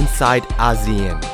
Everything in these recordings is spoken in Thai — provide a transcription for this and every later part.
inside ASEAN.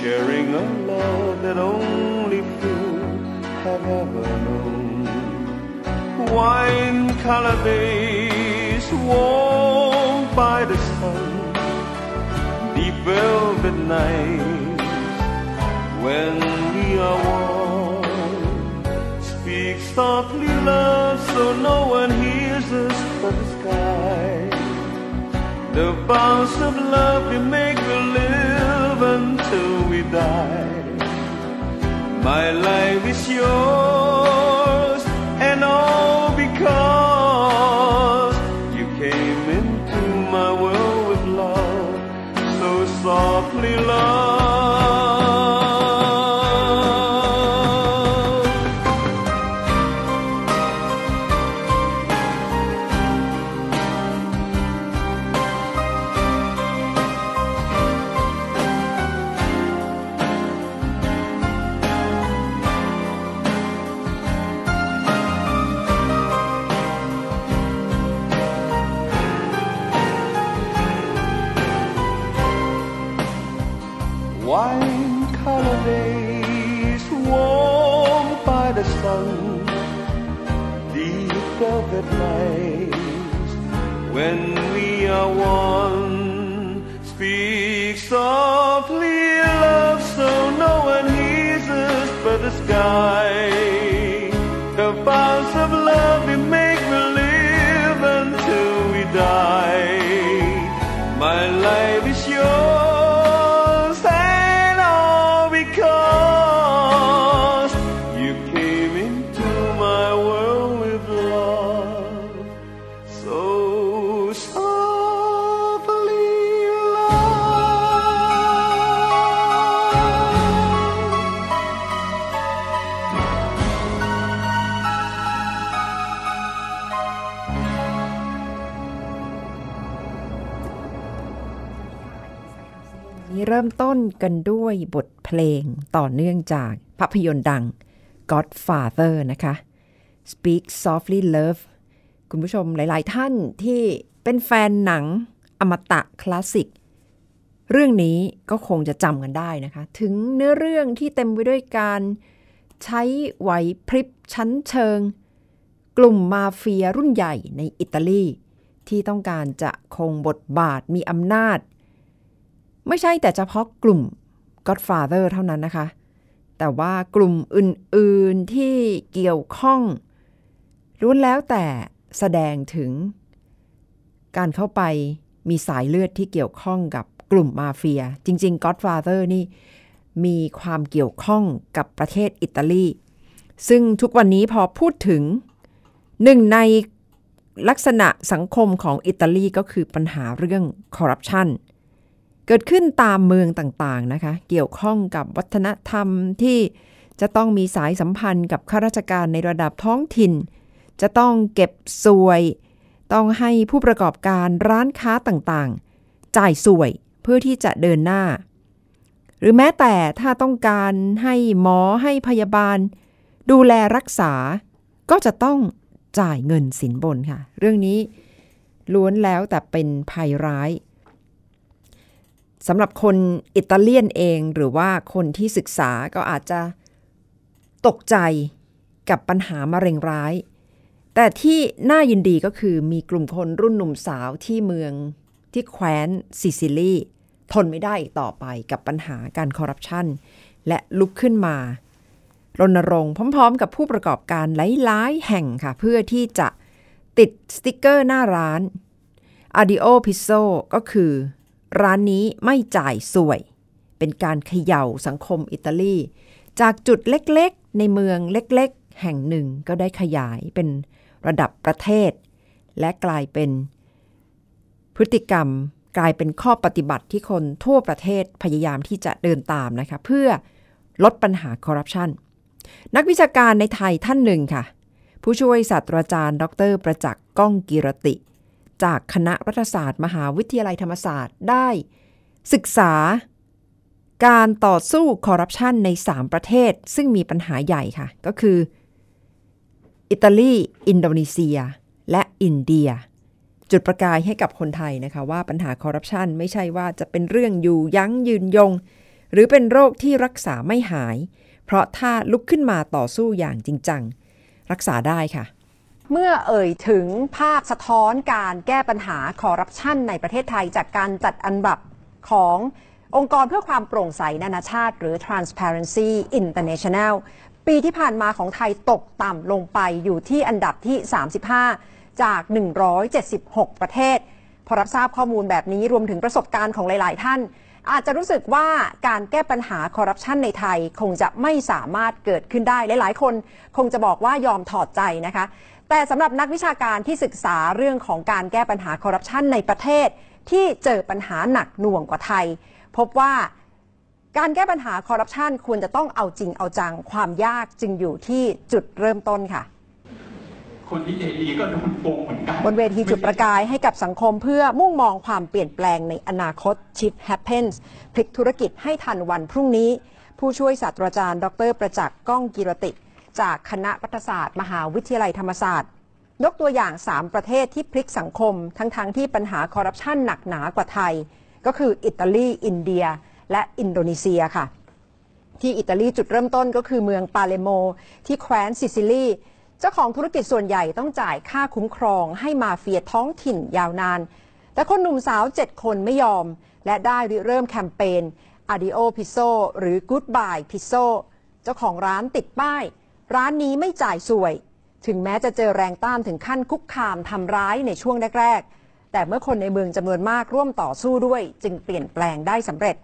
Sharing a love that only few have ever known wine color days warmed by the sun, deep velvet nights when we are warm. Speak softly, love, so no one hears us but the sky. The vows of love we make believe until we die. My life is yours, and all because you came into my world with love, so softly, love. กันด้วยบทเพลงต่อเนื่องจากภาพยนตร์ดัง Godfather นะคะ Speak Softly Love คุณผู้ชมหลาย ๆ ท่านที่เป็นแฟนหนังอมตะคลาสสิก เรื่องนี้ก็คงจะจำกันได้นะคะ ถึงเนื้อเรื่องที่เต็มไปด้วยการใช้ไหวพริบชั้นเชิง กลุ่มมาเฟียรุ่นใหญ่ในอิตาลี ที่ต้องการจะคงบทบาทมีอำนาจ ไม่ใช่แต่เฉพาะกลุ่ม Godfather เท่านั้นนะคะ แต่ว่ากลุ่มอื่น ๆ ที่เกี่ยวข้องล้วนแล้วแต่แสดงถึง การเข้าไปมีสายเลือดที่เกี่ยวข้องกับกลุ่มมาเฟีย จริง ๆ Godfather นี่มีความเกี่ยวข้องกับประเทศอิตาลี ซึ่งทุกวันนี้พอพูดถึงหนึ่งในลักษณะสังคมของอิตาลีก็คือปัญหาเรื่องคอร์รัปชัน เกิดขึ้นตามเมืองต่างๆนะคะ เกี่ยวข้องกับวัฒนธรรมที่จะต้องมีสายสัมพันธ์กับข้าราชการในระดับท้องถิ่น จะต้องเก็บสวย ต้องให้ผู้ประกอบการร้านค้าต่างๆ จ่ายสวยเพื่อที่จะเดินหน้า หรือแม้แต่ถ้าต้องการให้หมอให้พยาบาล ดูแลรักษา ก็จะต้องจ่ายเงินสินบนค่ะ เรื่องนี้ล้วนแล้วแต่เป็นภัยร้าย สำหรับคนอิตาเลียนเองหรือว่าคนที่ศึกษาก็อาจจะตกใจกับปัญหามะเร็งร้าย แต่ที่น่ายินดีก็คือมีกลุ่มคนรุ่นหนุ่มสาวที่เมืองที่แคว้นซิซิลีทนไม่ได้อีกต่อไปกับปัญหาการคอร์รัปชันและลุกขึ้นมารณรงค์พร้อม ๆ กับผู้ประกอบการหลายๆแห่งค่ะ เพื่อที่จะติดสติกเกอร์หน้าร้าน Adio p i z z o ก็คือ ร้านนี้ไม่จ่ายสวย เป็นการเขย่าสังคมอิตาลี จากจุดเล็กๆ ในเมืองเล็กๆ แห่งหนึ่งก็ได้ขยายเป็นระดับประเทศ และกลายเป็น พฤติกรรมกลายเป็นข้อปฏิบัติที่คนทั่วประเทศพยายามที่จะเดินตามนะคะเพื่อลดปัญหาคอร์รัปชันนักวิชาการในไทยท่านหนึ่งค่ะ ผู้ช่วยศาสตราจารย์ ดรประจักษ์ก้องกิรติ จากคณะรัฐศาสตร์ มหาวิทยาลัยธรรมศาสตร์ได้ ศึกษา การต่อสู้คอร์รัปชันใน 3 ประเทศ ซึ่งมีปัญหาใหญ่ค่ะ ก็คือ อิตาลี อินโดนีเซีย และอินเดีย จุดประกายให้กับคนไทยนะคะ ว่าปัญหาคอร์รัปชันไม่ใช่ว่าจะเป็นเรื่องอยู่ยั้งยืนยง หรือเป็นโรคที่รักษาไม่หาย เพราะถ้าลุกขึ้นมาต่อสู้อย่างจริงจัง รักษาได้ค่ะ เมื่อเอ่ยถึงภาพสะท้อนการแก้ปัญหาคอร์รัปชันในประเทศไทยจากการจัดอันดับขององค์กรเพื่อความโปร่งใสนานาชาติ หรือ Transparency International ปีที่ผ่านมาของไทยตกต่ำลงไปอยู่ที่อันดับที่ 35 จาก 176 ประเทศ พอรับทราบข้อมูลแบบนี้รวมถึงประสบการณ์ของหลาย ๆ ท่าน อาจจะรู้สึกว่าการแก้ปัญหาคอร์รัปชันในไทยคงจะไม่สามารถเกิดขึ้นได้ หลาย ๆ คนคงจะบอกว่ายอมถอดใจนะคะ แต่สำหรับนักวิชาการที่ศึกษาเรื่องของการแก้ปัญหาคอร์รัปชันในประเทศ ที่เจอปัญหาหนักหน่วงกว่าไทย พบว่าการแก้ปัญหาคอร์รัปชันควรจะต้องเอาจริงเอาจังความยากจึงอยู่ที่จุดเริ่มต้นค่ะ คนที่ใจดีก็โดนโกงเหมือนกันบนเวทีจุดประกายให้กับสังคมเพื่อมุ่งมองความเปลี่ยนแปลงในอนาคต Shift Happens พลิกธุรกิจให้ทันวันพรุ่งนี้ ผู้ช่วยศาสตราจารย์ ดรประจักษ์ก้องกิรติ จากคณะรัฐศาสตร์ มหาวิทยาลัยธรรมศาสตร์ ยกตัวอย่าง 3 ประเทศที่พลิกสังคม ทั้งๆทที่ปัญหาคอร์รัปชันหนักหนากว่าไทย ก็คืออิตาลี อินเดีย และอินโดนีเซียค่ะ ที่อิตาลีจุดเริ่มต้นก็คือเมืองปาเลโม ที่แคว้นซิซิลีเจ้าของธุรกิจส่วนใหญ่ต้องจ่ายค่าคุ้มครอง ให้มาเฟียท้องถิ่นยาวนาน แต่คนหนุ่มสาว 7 คนไม่ยอม และได้ริเริ่มแคมเปญ Addio Pizzo หรือ Goodbye Pizzo เจ้าของร้านติดป้าย ร้านนี้ไม่จ่ายส่วย ถึงแม้จะเจอแรงต้านถึงขั้นคุกคามทำร้ายในช่วงแรกๆ แต่เมื่อคนในเมืองจำนวนมากร่วมต่อสู้ด้วย จึงเปลี่ยนแปลงได้สำเร็จ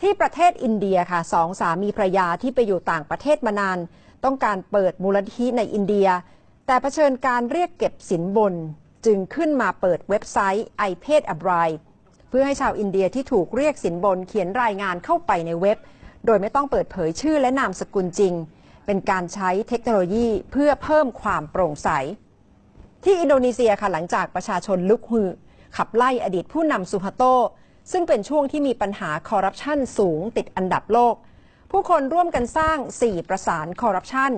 ที่ประเทศอินเดียค่ะสองสามีภรรยาที่ไปอยู่ต่างประเทศมานาน ต้องการเปิดมูลนิธิในอินเดีย แต่เผชิญการเรียกเก็บสินบน จึงขึ้นมาเปิดเว็บไซต์ i p a d a b r i เพื่อให้ชาวอินเดียที่ถูกเรียกสินบนเขียนรายงานเข้าไปในเว็บ โดยไม่ต้องเปิดเผยชื่อและนามสกุลจริง เป็นการใช้เทคโนโลยีเพื่อเพิ่มความโปร่งใส ที่อินโดนีเซียค่ะหลังจากประชาชนลุกฮือ ขับไล่อดีตผู้นำซูฮาโต ซึ่งเป็นช่วงที่มีปัญหาคอร์รัปชันสูงติดอันดับโลก ผู้คนร่วมกันสร้าง 4 ประสานคอร์รัปชัน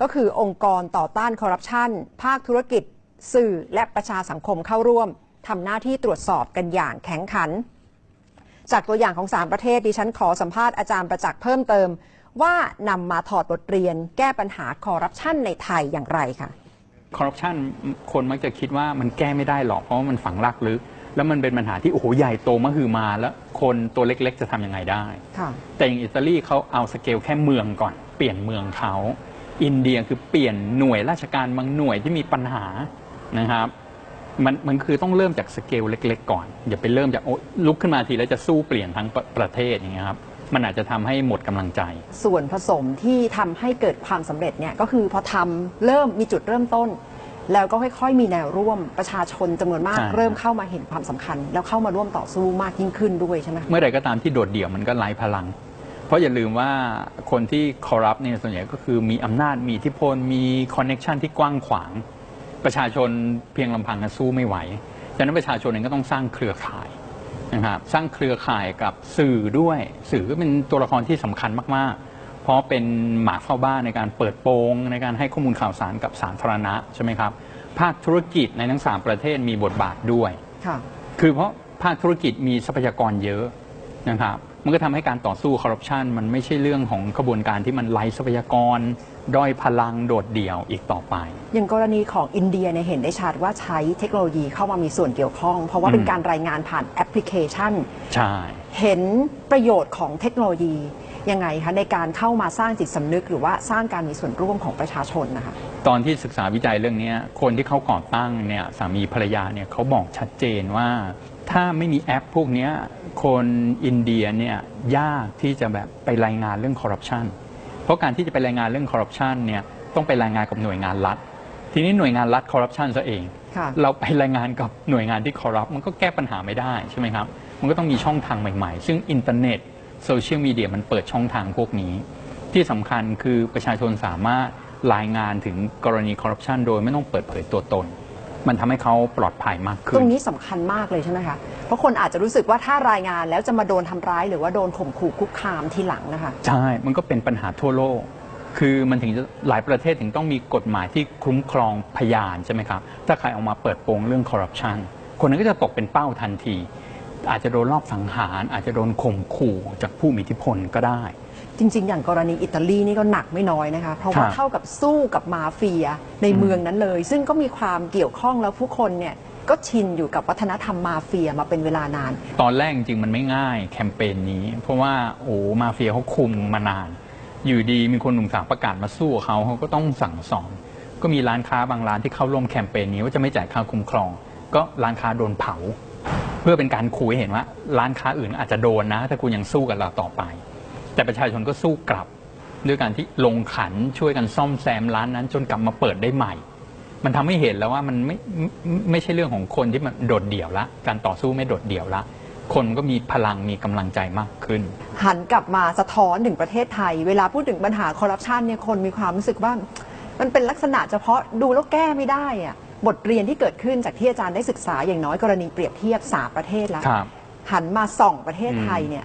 ก็คือองค์กรต่อต้านคอร์รัปชันภาคธุรกิจ สื่อและประชาสังคมเข้าร่วมทำหน้าที่ตรวจสอบกันอย่างแข็งขัน จากตัวอย่างของ 3 ประเทศดิฉันขอสัมภาษณ์อาจารย์ประจักษ์เพิ่มเติม ว่านำมาถอดบทเรียนแก้ปัญหาคอร์รัปชันในไทยอย่างไรค่ะคอร์รัปชันคนมักจะคิดว่ามันแก้ไม่ได้หรอกเพราะว่ามันฝังรากลึก แล้วมันเป็นปัญหาที่โอ้โหใหญ่โตมหึมาแล้วคนตัวเล็กๆ จะทำยังไงได้ค่ะแต่อย่างอิตาลีเขาเอาสเกลแค่เมืองก่อน เปลี่ยนเมืองเขาอินเดียคือเปลี่ยนหน่วยราชการบางหน่วยที่มีปัญหานะครับมันมันคือต้องเริ่มจากสเกลเล็ก ๆ ก่อนอย่าไปเริ่มจากโอ้ลุกขึ้นมาทีแล้วจะสู้เปลี่ยนทั้งประประเทศอย่างเงี้ยครับ มันอาจจะทำให้หมดกำลังใจ ส่วนผสมที่ทำให้เกิดความสำเร็จเนี่ยก็คือพอทำเริ่มมีจุดเริ่มต้น แล้วก็ค่อยๆ มีแนวร่วมประชาชนจำนวนมาก ใช่ เริ่มเข้ามาเห็นความสำคัญ แล้วเข้ามาร่วมต่อสู้มากยิ่งขึ้นด้วยใช่ไหมคะ เมื่อใดก็ตามที่โดดเดี่ยวมันก็ไร้พลัง เพราะอย่าลืมว่าคนที่คอร์รัปเนี่ยส่วนใหญ่ก็คือมีอำนาจมีอิทธิพลมีคอนเน็ชันที่กว้างขวาง ประชาชนเพียงลำพังก็สู้ไม่ไหวฉะนั้นประชาชนเองก็ต้องสร้างเครือข่าย นะครับสร้างเครือข่ายกับสื่อด้วย สื่อก็เป็นตัวละครที่สำคัญมากๆ เพราะเป็นหมาเฝ้าบ้านในการเปิดโปง ในการให้ข้อมูลข่าวสารกับสาธารณะใช่ไหมครับภาคธุรกิจในทั้งสามประเทศมีบทบาทด้วย ค่ะ คือเพราะภาคธุรกิจมีทรัพยากรเยอะนะครับ มันก็ทำให้การต่อสู้คอร์รัปชันมันไม่ใช่เรื่องของกระบวนการที่มันไร้ทรัพยากร ด้อยพลังโดดเดี่ยวอีกต่อไป อย่างกรณีของอินเดียเนี่ยเห็นได้ชัดว่าใช้เทคโนโลยีเข้ามามีส่วนเกี่ยวข้อง เพราะว่าเป็นอืมการรายงานผ่านแอปพลิเคชัน ใช่ เห็นประโยชน์ของเทคโนโลยียังไงคะในการเข้ามาสร้างจิตสำนึก หรือว่าสร้างการมีส่วนร่วมของประชาชนนะคะตอนที่ศึกษาวิจัยเรื่องเนี้ยคนที่เขาก่อตั้งเนี่ยสามีภรรยาเนี่ยเขาบอกชัดเจนว่า ถ้าไม่มีแอปพวกเนี้ยคนอินเดียเนี่ยยากที่จะแบบไปรายงานเรื่องคอร์รัปชัน เพราะการที่จะไปรายงานเรื่องคอร์รัปชันเนี่ยต้องไปรายงานกับหน่วยงานรัฐ ทีนี้หน่วยงานรัฐคอร์รัปชันซะเองค่ะเราไปรายงานกับหน่วยงานที่ corrupt มันก็แก้ปัญหาไม่ได้ใช่ไหมครับ มันก็ต้องมีช่องทางใหม่ๆ ซึ่งอินเทอร์เน็ตโซเชียลมีเดียมันเปิดช่องทางพวกนี้ ที่สำคัญคือประชาชนสามารถรายงานถึงกรณีคอร์รัปชันโดยไม่ต้องเปิดเผยตัวตน มันทำให้เขาปลอดภัยมากขึ้น ตรงนี้สำคัญมากเลยใช่ไหมคะเพ ราะคนอาจจะรู้สึกว่าถ้ารายงานแล้วจะมาโดนทำร้าย หรือว่าโดนข่มขู่คุกคามทีหลังนะคะ ใช่ มันก็เป็นปัญหาทั่วโลก คือมันถึงจะหลายประเทศถึงต้องมีกฎหมายที่คุ้มครองพยานใช่ไหมครับ ถ้าใครออกมาเปิดโปงเรื่องคอร์รัปชัน คนนั้นก็จะตกเป็นเป้าทันที อาจจะโดนลอบสังหาร อาจจะโดนข่มขู่จากผู้มีอิทธิพลก็ได้ จริง ๆ อย่างกรณีอิตาลีนี่ก็หนักไม่น้อยนะคะ เพราะว่าครับ เท่ากับสู้กับมาเฟียในเมืองนั้นเลย ซึ่งก็มีความเกี่ยวข้องแล้วผู้คนเนี่ย ก็ชินอยู่กับวัฒนธรรมมาเฟียมาเป็นเวลานาน ตอนแรกจริงๆมันไม่ง่ายแคมเปญนี้ เพราะว่าโอ้มาเฟียเขาคุมมานาน อยู่ดีมีคนหนุ่มสาวประกาศมาสู้เขาเขาก็ต้องสั่งสอนก็มีร้านค้าบางร้านที่เข้าร่วมแคมเปญนี้ว่าจะไม่จ่ายค่าคุ้มครอง ก็ร้านค้าโดนเผา เพื่อเป็นการขู่ให้เห็นว่า ร้านค้าอื่นอาจจะโดนนะ ถ้าคุณยังสู้กับเราต่อไป แต่ประชาชนก็สู้กลับ ด้วยการที่ลงขันช่วยกันซ่อมแซมร้านนั้นจนกลับมาเปิดได้ใหม่ มันทำให้เห็นแล้วว่ามันไม่ไม่ไม่ใช่เรื่องของคนที่มันโดดเดี่ยวละ การต่อสู้ไม่โดดเดี่ยวละ คนก็มีพลังมีกำลังใจมากขึ้น หันกลับมาสะท้อนถึงประเทศไทย เวลาพูดถึงปัญหาคอร์รัปชันเนี่ยคนมีความรู้สึกว่ามันเป็นลักษณะเฉพาะดูแล้วแก้ไม่ได้อะบทเรียนที่เกิดขึ้นจากที่อาจารย์ได้ศึกษาอย่างน้อยกรณีเปรียบเทียบสามประเทศแล้วครับหันมาส่องประเทศอืมไทยเนี่ย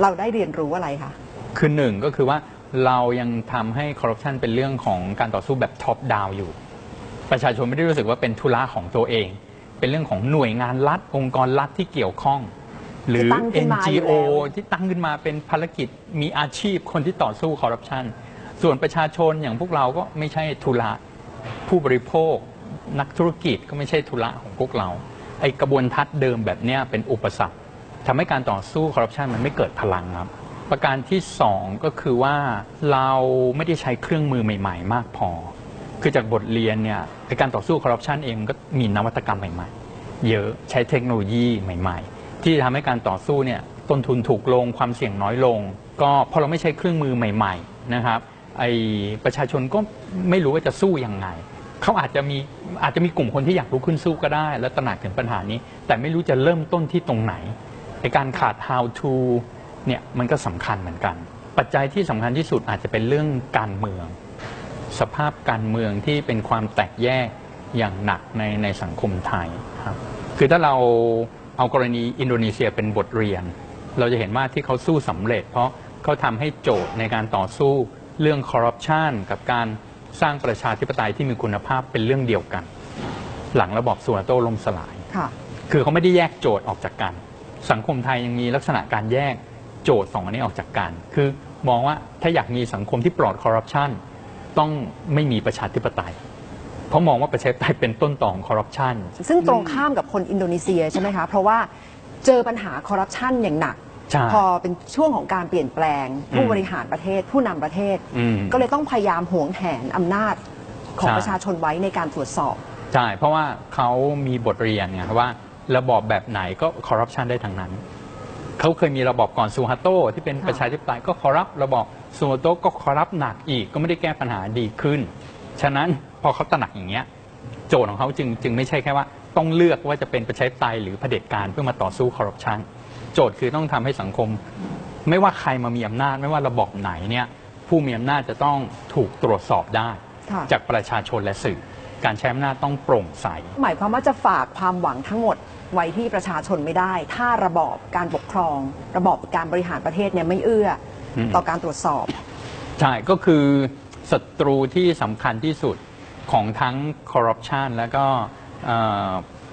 เราได้เรียนรู้อะไรคะคือหนึ่งก็คือว่าเรายังทำให้คอร์รัปชันเป็นเรื่องของการต่อสู้แบบท็อปดาวอยู่ ประชาชนไม่ได้รู้สึกว่าเป็นธุระของตัวเอง เป็นเรื่องของหน่วยงานรัฐ องค์กรรัฐที่เกี่ยวข้อง หรือ ที่ตั้งขึ้นมาอยู่ NGO แล้ว ที่ตั้งขึ้นมาเป็นภารกิจมีอาชีพคนที่ต่อสู้คอร์รัปชันส่วนประชาชนอย่างพวกเราก็ไม่ใช่ธุระผู้บริโภค นักธุรกิจก็ไม่ใช่ธุระของพวกเรา ไอกระบวนทัศน์เดิมแบบเนี้ยเป็นอุปสรรคทำให้การต่อสู้คอร์รัปชันมันไม่เกิดพลังครับ ประการที่สองก็คือว่าเราไม่ได้ใช้เครื่องมือใหม่ ๆ มากพอ คือจากบทเรียนเนี่ยในการต่อสู้คอร์รัปชันเองก็มีนวัตกรรมใหม่ๆ เยอะใช้เทคโนโลยีใหม่ ๆ ที่จะทำให้การต่อสู้เนี่ยต้นทุนถูกลงความเสี่ยงน้อยลง ก็พอเราไม่ใช้เครื่องมือใหม่ ๆ นะครับไอประชาชนก็ไม่รู้ว่าจะสู้ยังไงเขาอาจจะมีอาจจะมีกลุ่มคนที่อยากลุกขึ้นสู้ก็ได้ และตระหนักถึงปัญหานี้ แต่ไม่รู้จะเริ่มต้นที่ตรงไหนในการขาด how to เนี่ยมันก็สำคัญเหมือนกัน ปัจจัยที่สำคัญที่สุดอาจจะเป็นเรื่องการเมือง สภาพการเมืองที่เป็นความแตกแยกอย่างหนักในในสังคมไทยครับคือถ้าเราเอากรณีอินโดนีเซียเป็นบทเรียน เราจะเห็นว่าที่เขาสู้สำเร็จ เพราะเขาทำให้โจทย์ในการต่อสู้เรื่องคอร์รัปชันกับการสร้างประชาธิปไตยที่มีคุณภาพเป็นเรื่องเดียวกัน หลังระบอบสุวาโตล่มสลายค,คือเขาไม่ได้แยกโจทย์ออกจากกัน สังคมไทยยังมีลักษณะการแยกโจทย์สองอันนี้ออกจากกัน คือมองว่าถ้าอยากมีสังคมที่ปลอดคอร์รัปชัน ต้องไม่มีประชาธิปไตย เพราะมองว่าประชาธิปไตยเป็นต้นต่อของคอร์รัปชันซึ่งตรงข้ามกับคนอินโดนีเซียใช่ไหมคะ เพราะว่าเจอปัญหาคอร์รัปชันอย่างหนักใช่พอเป็นช่วงของการเปลี่ยนแปลง ผู้อืมบริหารประเทศ ผู้นำประเทศอืมก็เลยต้องพยายามหวงแหนอำนาจของใช่ประชาชนไว้ในการตรวจสอบใช่เพราะว่าเขามีบทเรียนไงว่าระบอบแบบไหนก็คอร์รัปชันได้ทั้งนั้น เขาเคยมีระบอบก่อนซูฮาโตที่เป็นค่ะประชาธิปไตยก็คอร์รัประบอบซูฮาโตก็คอร์รัปหนักอีกก็ไม่ได้แก้ปัญหาดีขึ้น ฉะนั้นพอเขาตระหนักอย่างเงี้ยโจทย์ของเขาจึงจึงไม่ใช่แค่ว่า ต้องเลือกว่าจะเป็นประชาธิปไตยหรือเผด็จการเพื่อมาต่อสู้คอร์รัปชันโจทย์คือต้องทำให้สังคม ไม่ว่าใครมามีอำนาจไม่ว่าระบอบไหนเนี่ยผู้มีอำนาจจะต้องถูกตรวจสอบได้ค่ะจากประชาชนและสื่อ การใช้อำนาจต้องโปร่งใส หมายความว่าจะฝากความหวังทั้งหมดไว้ที่ประชาชนไม่ได้ ถ้าระบอบการปกครอง ระบอบการบริหารประเทศเนี่ยไม่เอื้ออม ต่อการตรวจสอบ ใช่ก็คือศัตรูที่สำคัญที่สุดของทั้งคอร์รัปชันและก็เอ่อ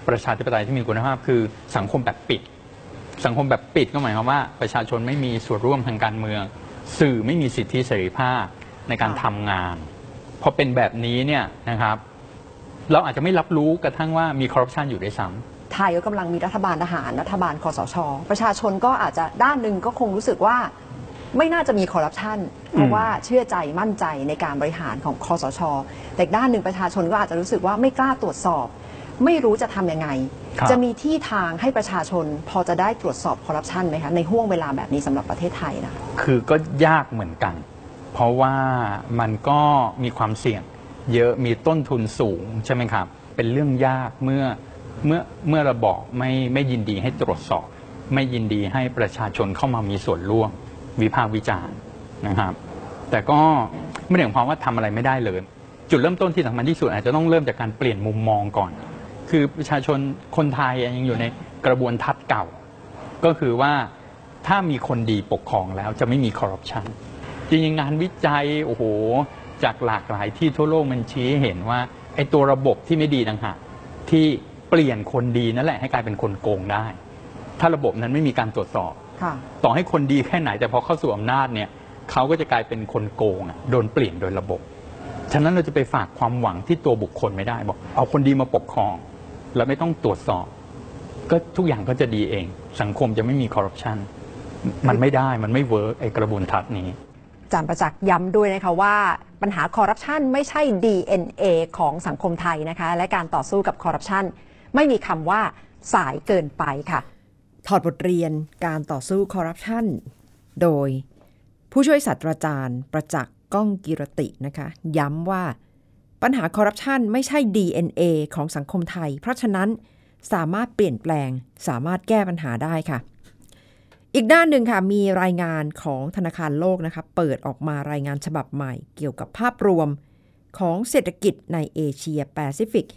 ประชาธิปไตยที่มีคุณภาพคือสังคมแบบปิด สังคมแบบปิดก็หมายความว่า ประชาชนไม่มีส่วนร่วมทางการเมือง สื่อไม่มีสิทธิเสรีภาพในการค่ะ ทำงาน พอเป็นแบบนี้เนี่ยนะครับ เราอาจจะไม่รับรู้กระทั่งว่ามีคอร์รัปชันอยู่ด้วยซ้ำ ไทยก็กำลังมีรัฐบาลทหารรัฐบาลคอสช ประชาชนก็อาจจะด้านหนึ่งก็คงรู้สึกว่าไม่น่าจะมีคอร์รัปชันเพราะว่าเชื่อใจมั่นใจในการบริหารของคอสช แต่อีกด้านหนึ่งประชาชนก็อาจจะรู้สึกว่าไม่กล้าตรวจสอบ ไม่รู้จะทำยังไง ครับ จะมีที่ทางให้ประชาชนพอจะได้ตรวจสอบคอร์รัปชันไหมคะในห่วงเวลาแบบนี้สำหรับประเทศไทยนะคือก็ยากเหมือนกัน เพราะว่ามันก็มีความเสี่ยง เยอะมีต้นทุนสูงใช่ไหมครับ เป็นเรื่องยากเมื่อเมื่อเมื่อระบอบไม่ไม่ยินดีให้ตรวจสอบ ไม่ยินดีให้ประชาชนเข้ามามีส่วนร่วม วิพากษ์วิจารณ์นะครับ แต่ก็ไม่ได้หมายความว่าทำอะไรไม่ได้เลย จุดเริ่มต้นที่สำคัญที่สุดอาจจะต้องเริ่มจากการเปลี่ยนมุมมองก่อน คือประชาชนคนไทยยังอยู่ในกระบวนทัศน์เก่า ก็คือว่าถ้ามีคนดีปกครองแล้วจะไม่มีคอร์รัปชันจริงๆงานวิจัยโอ้โห จากหลากหลายที่ทั่วโลกมันชี้ให้เห็นว่าไอ้ตัวระบบที่ไม่ดีต่างหากที่เปลี่ยนคนดีนั่นแหละให้กลายเป็นคนโกงได้ ถ้าระบบนั้นไม่มีการตรวจสอบค่ะต่อให้คนดีแค่ไหนแต่พอเข้าสู่อำนาจเนี่ยเขาก็จะกลายเป็นคนโกงอะโดนเปลี่ยนโดยระบบ ฉะนั้นเราจะไปฝากความหวังที่ตัวบุคคลไม่ได้บอก เอาคนดีมาปกครอง แล้วไม่ต้องตรวจสอบ ก็ทุกอย่างก็จะดีเอง สังคมจะไม่มีคอร์รัปชันมันไม่ได้มันไม่ work ไอ้กระบวนทัศน์นี้อาจารย์ประจักษ์ย้ำด้วยนะคะว่า ปัญหาคอร์รัปชันไม่ใช่ DNA ของสังคมไทยนะคะ และการต่อสู้กับคอร์รัปชันไม่มีคำว่าสายเกินไปค่ะ ถอดบทเรียนการต่อสู้คอร์รัปชันโดยผู้ช่วยศาสตราจารย์ประจักษ์ก้องกีรตินะคะ ย้ำว่าปัญหาคอร์รัปชันไม่ใช่ DNA ของสังคมไทย เพราะฉะนั้นสามารถเปลี่ยนแปลง สามารถแก้ปัญหาได้ค่ะ อีกด้านหนึ่งค่ะ มีรายงานของธนาคารโลกนะคะ เปิดออกมารายงานฉบับใหม่เกี่ยวกับภาพรวมของเศรษฐกิจในเอเชียแปซิฟิก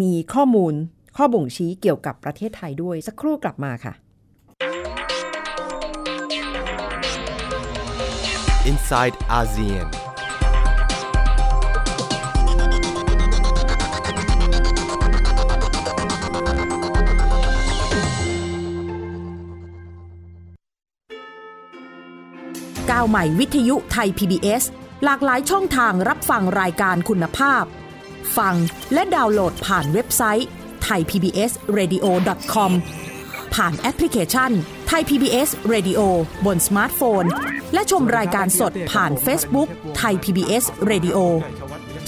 มีข้อมูลข้อบ่งชี้เกี่ยวกับประเทศไทยด้วยสักครู่กลับมาค่ะ inside ASEAN. ก้าวใหม่วิทยุไทย PBS หลากหลายช่องทางรับฟังรายการคุณภาพ ฟังและดาวน์โหลดผ่านเว็บไซต์ thaipbsradio.com ผ่านแอปพลิเคชัน Thai PBS Radio บนสมาร์ทโฟน และชมรายการสดผ่าน Facebook Thai PBS Radio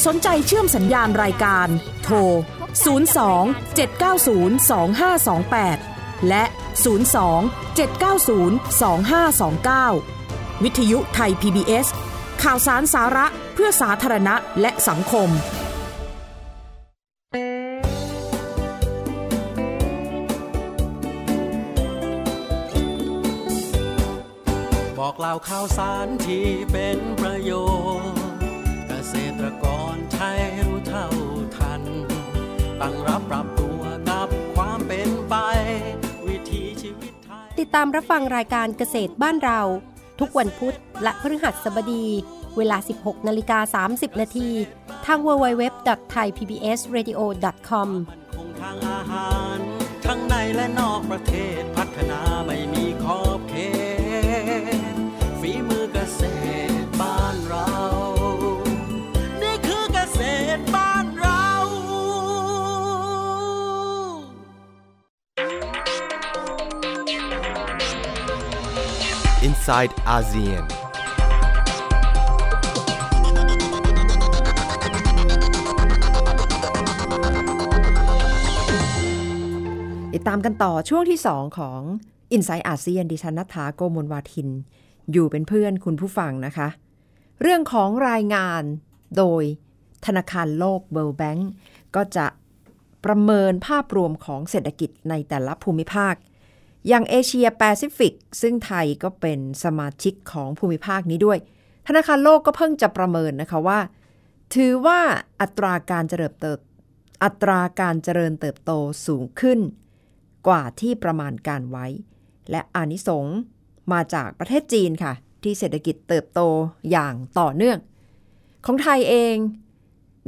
สนใจเชื่อมสัญญาณรายการ โทร 02 790 2528 และ 02 790 2529 วิทยุไทย PBS ข่าวสารสาระเพื่อสาธารณะและสังคม บอกเล่าข่าวสารที่เป็นประโยชน์ เกษตรกรไทยรู้เท่าทัน ตั้งรับปรับตัวกับความเป็นไป วิถีชีวิตไทย ติดตามรับฟังรายการเกษตรบ้านเรา ทุกวันพุธและพฤหัสบดี เวลา 16นาฬิกา30 นาทีทาง www.thaipbsradio.com ทางอาหาร ทั้งในและนอกประเทศพัฒนาไม่มีขอบเขต Inside ASEAN. ติดตามกันต่อช่วงที่ 2 ของ i n s i ซต์อาเซียนดิฉันนัฐาโกมลวาทิน อยู่เป็นเพื่อนคุณผู้ฟังนะคะ เรื่องของรายงานโดยธนาคารโลก World Bank ก็จะประเมินภาพรวมของเศรษฐกิจในแต่ละภูมิภาค อย่างเอเชียแปซิฟิกซึ่งไทยก็เป็นสมาชิกของภูมิภาคนี้ด้วย ธนาคารโลกก็เพิ่งจะประเมินนะคะว่า ถือว่าอัตราการเจริญเติบอัตราการเจริญเติบโตสูงขึ้น กว่าที่ประมาณการไว้ และอานิสงมาจากประเทศจีนค่ะ ที่เศรษฐกิจเติบโตอย่างต่อเนื่อง ของไทยเอง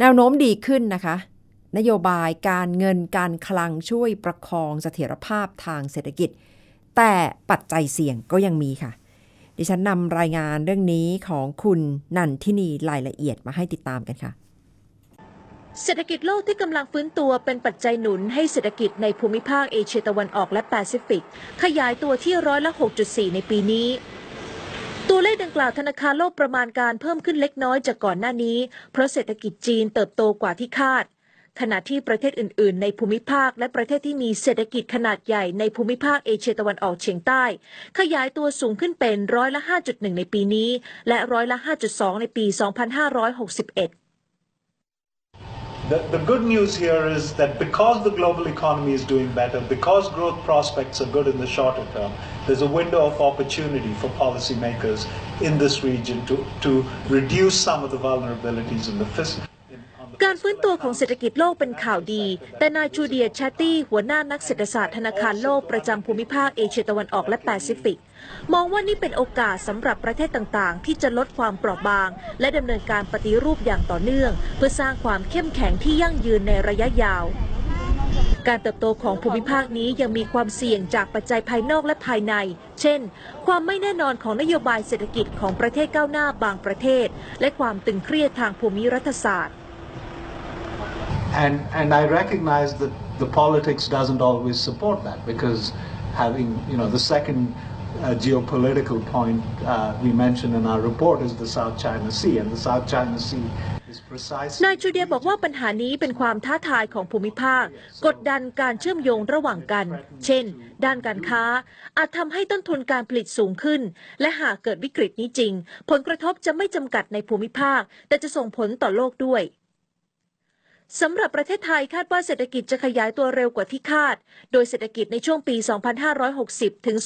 แนวโน้มดีขึ้นนะคะ นโยบายการเงินการคลังช่วยประคองเสถียรภาพทางเศรษฐกิจ แต่ปัจจัยเสี่ยงก็ยังมีค่ะ ดิฉันนำรายงานเรื่องนี้ของคุณนันทินีรายละเอียดมาให้ติดตามกันค่ะเศรษฐกิจโลกที่กำลังฟื้นตัวเป็นปัจจัยหนุนให้เศรษฐกิจในภูมิภาคเอเชียตะวันออกและแปซิฟิก ขยายตัวที่ร้อยละ 6.4 ในปีนี้ ตัวเลขดังกล่าวธนาคารโลกประมาณการเพิ่มขึ้นเล็กน้อยจากก่อนหน้านี้ เพราะเศรษฐกิจจีนเติบโตกว่าที่คาด ขณะที่ประเทศอื่น ๆ ในภูมิภาค และประเทศที่มีเศรษฐกิจขนาดใหญ่ในภูมิภาคเอเชียตะวันออกเฉียงใต้ ขยายตัวสูงขึ้นเป็นร้อยละ 5.1 ในปีนี้ และร้อยละ 5.2 ในปี 2561 The, the good news here is that because the global economy is doing better, because growth prospects are good in the shorter term, there's a window of opportunity for policymakers in this region to, to reduce some of the vulnerabilities in the fiscal. การฟื้นตัวของเศรษฐกิจโลกเป็นข่าวดี แต่นายจูเดียชาตี้หัวหน้านักเศรษฐศาสตร์ธนาคารโลกประจำภูมิภาคเอเชียตะวันออกและแปซิฟิก มองว่านี่เป็นโอกาสสำหรับประเทศต่างๆ ที่จะลดความเปราะบาง และดำเนินการปฏิรูปอย่างต่อเนื่อง เพื่อสร้างความเข้มแข็งที่ยั่งยืนในระยะยาวการเติบโตของภูมิภาคนี้ยังมีความเสี่ยงจากปัจจัยภายนอกและภายใน เช่น ความไม่แน่นอนของนโยบายเศรษฐกิจของประเทศก้าวหน้าบางประเทศ และความตึงเครียดทางภูมิรัฐศาสตร์ And, and I recognize that the politics doesn't always support that because having, you know, the second uh, geopolitical point uh, we mentioned in our report is the South China Sea, and the South China Sea นายจูเดียบอกว่าปัญหานี้เป็นความท้าทายของภูมิภาค กดดันการเชื่อมโยงระหว่างกัน เช่น ด้านการค้า อาจทำให้ต้นทุนการผลิตสูงขึ้น และหากเกิดวิกฤตนี้จริง ผลกระทบจะไม่จำกัดในภูมิภาค แต่จะส่งผลต่อโลกด้วย สำหรับประเทศไทยคาดว่าเศรษฐกิจจะขยายตัวเร็วกว่าที่คาด โดยเศรษฐกิจในช่วงปี 2560 ถึง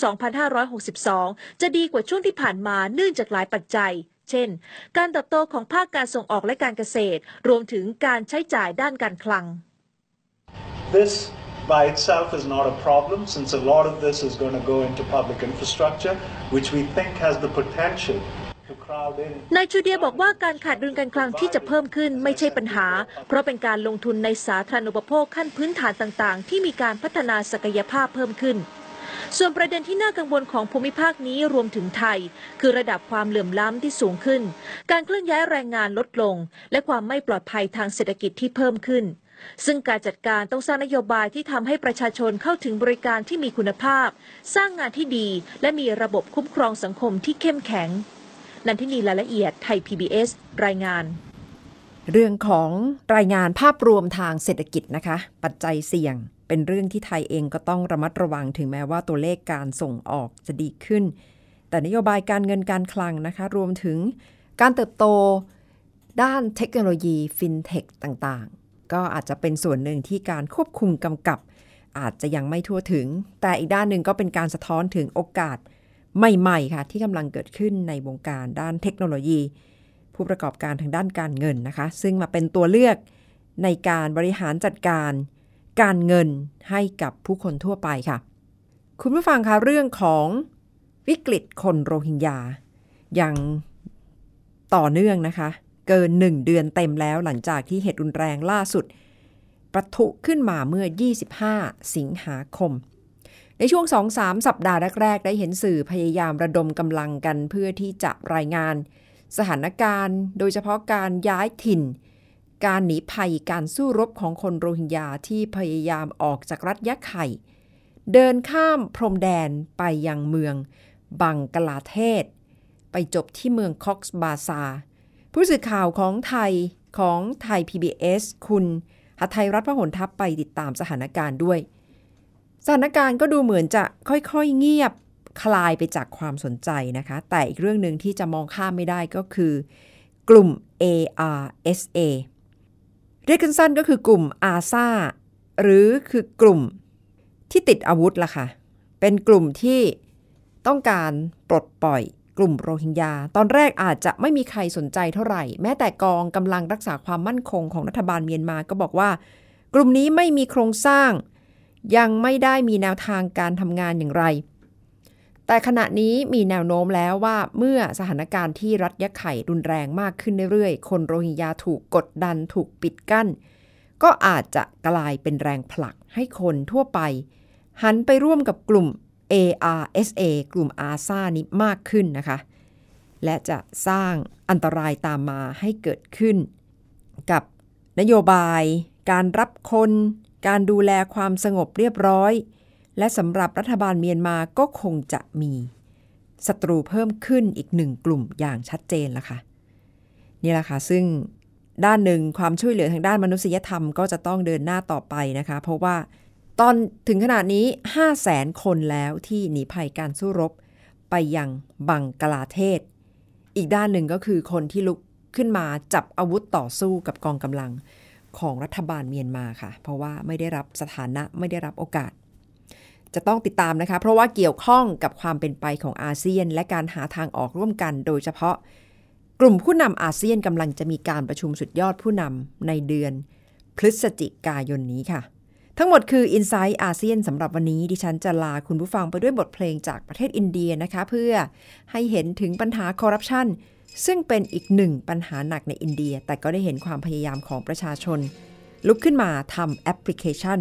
2562 จะดีกว่าช่วงที่ผ่านมาเนื่องจากหลายปัจจัย เช่น การเติบโตของภาคการส่งออกและการเกษตร รวมถึงการใช้จ่ายด้านการคลัง This by itself is not a problem since a lot of this is going to go into public infrastructure, which we think has the potential. นายจูเดียบอกว่าการขาดดุลการคลังที่จะเพิ่มขึ้นไม่ใช่ปัญหา เพราะเป็นการลงทุนในสาธารณูปโภคขั้นพื้นฐานต่างๆ ที่มีการพัฒนาศักยภาพเพิ่มขึ้น ส่วนประเด็นที่น่ากังวลของภูมิภาคนี้รวมถึงไทย คือระดับความเหลื่อมล้ำที่สูงขึ้น การเคลื่อนย้ายแรงงานลดลง และความไม่ปลอดภัยทางเศรษฐกิจที่เพิ่มขึ้นซึ่งการจัดการต้องสร้างนโยบายที่ทำให้ประชาชนเข้าถึงบริการที่มีคุณภาพ สร้างงานที่ดี และมีระบบคุ้มครองสังคมที่เข้มแข็ง นันทินีรายละเอียดไทย PBS รายงาน เรื่องของรายงานภาพรวมทางเศรษฐกิจนะคะ ปัจจัยเสี่ยง เป็นเรื่องที่ไทยเองก็ต้องระมัดระวังถึงแม้ว่าตัวเลขการส่งออกจะดีขึ้น แต่นโยบายการเงินการคลังนะคะ รวมถึงการเติบโตด้านเทคโนโลยีฟินเทคต่างๆ ก็อาจจะเป็นส่วนหนึ่งที่การควบคุมกำกับ อาจจะยังไม่ทั่วถึง แต่อีกด้านหนึ่งก็เป็นการสะท้อนถึงโอกาส ใหม่ๆค่ะที่กำลังเกิดขึ้นในวงการด้านเทคโนโลยี ผู้ประกอบการทางด้านการเงินนะคะ ซึ่งมาเป็นตัวเลือกในการบริหารจัดการการเงินให้กับผู้คนทั่วไปค่ะ คุณผู้ฟังคะเรื่องของวิกฤตคนโรฮิงญายังต่อเนื่องนะคะ เกินหนึ่งเดือนเต็มแล้วหลังจากที่เหตุรุนแรงล่าสุด ประทุขึ้นมาเมื่อ 25 สิงหาคม ในช่วง 2-3 สัปดาห์แรกๆ ได้เห็นสื่อพยายามระดมกำลังกันเพื่อที่จะรายงาน สถานการณ์ โดยเฉพาะการย้ายถิ่น การหนีภัยการสู้รบของคนโรฮิงญาที่พยายามออกจากรัฐยะไข่ เดินข้ามพรมแดนไปยังเมือง บังกลาเทศ ไปจบที่เมืองคอกส์บาซา ผู้สื่อข่าวของไทยของไทย PBS คุณหทัยรัฐพหลทัพไปติดตามสถานการณ์ด้วย สถานการณ์ก็ดูเหมือนจะค่อยๆเงียบคลายไปจากความสนใจนะคะ แต่อีกเรื่องหนึ่งที่จะมองข้ามไม่ได้ก็คือ กลุ่ม ARSA เรียกกันสั้นก็คือกลุ่มอาซาหรือคือกลุ่มที่ติดอาวุธล่ะค่ะ เป็นกลุ่มที่ต้องการปลดปล่อยกลุ่มโรฮิงญา ตอนแรกอาจจะไม่มีใครสนใจเท่าไหร่ แม้แต่กองกำลังรักษาความมั่นคงของรัฐบาลเมียนมาก็บอกว่า กลุ่มนี้ไม่มีโครงสร้าง ยังไม่ได้มีแนวทางการทำงานอย่างไร แต่ขณะนี้มีแนวโน้มแล้วว่าเมื่อสถานการณ์ที่รัฐยะไข่รุนแรงมากขึ้นเรื่อยๆ คนโรฮิงญาถูกกดดันถูกปิดกั้น ก็อาจจะกลายเป็นแรงผลักให้คนทั่วไป หันไปร่วมกับกลุ่ม ARSA กลุ่มอาซานี้มากขึ้นนะคะ และจะสร้างอันตรายตามมาให้เกิดขึ้น กับนโยบาย การรับคน การดูแลความสงบเรียบร้อย และสำหรับรัฐบาลเมียนมาก็คงจะมีศัตรูเพิ่มขึ้นอีกหนึ่งกลุ่มอย่างชัดเจนละค่ะ นี่แหละค่ะ ซึ่งด้านหนึ่งความช่วยเหลือทางด้านมนุษยธรรมก็จะต้องเดินหน้าต่อไปนะคะ เพราะว่าตอนถึงขนาดนี้ 5 0 0แสนคนแล้วที่หนีภัยการสู้รบ ไปยังบังกลาเทศ อีกด้านหนึ่งก็คือคนที่ลุกขึ้นมาจับอาวุธต่อสู้กับกองกำลัง ของรัฐบาลเมียนมาค่ะ เพราะว่าไม่ได้รับสถานะไม่ได้รับโอกาส จะต้องติดตามนะคะ เพราะว่าเกี่ยวข้องกับความเป็นไปของอาเซียน และการหาทางออกร่วมกัน โดยเฉพาะ กลุ่มผู้นำอาเซียนกำลังจะมีการประชุมสุดยอดผู้นำในเดือน พฤศจิกายนนี้ค่ะ ทั้งหมดคือ i n s i ซต์อาเซียนสำหรับวันนี้ ดิฉันจะลาคุณผู้ฟังไปด้วยบทเพลงจากประเทศอินเดียนะคะ เพื่อให้เห็นถึงปัญหาคอร์รัปชัน ซึ่งเป็นอีกหนึ่งปัญหาหนักในอินเดีย แต่ก็ได้เห็นความพยายามของประชาชน ลุกขึ้นมาทำแอปพลิเคชัน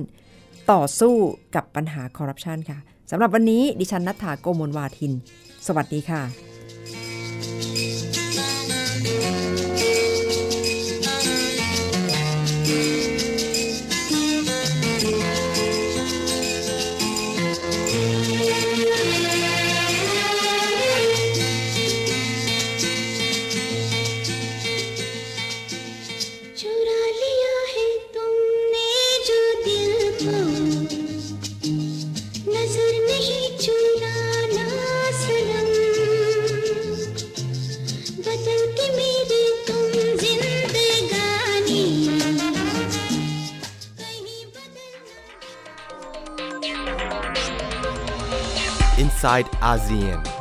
ต่อสู้กับปัญหาคอร์รัปชันค่ะสำหรับวันนี้ดิฉันณัฏฐาโกมลวาทิน สวัสดีค่ะ Side ASEAN.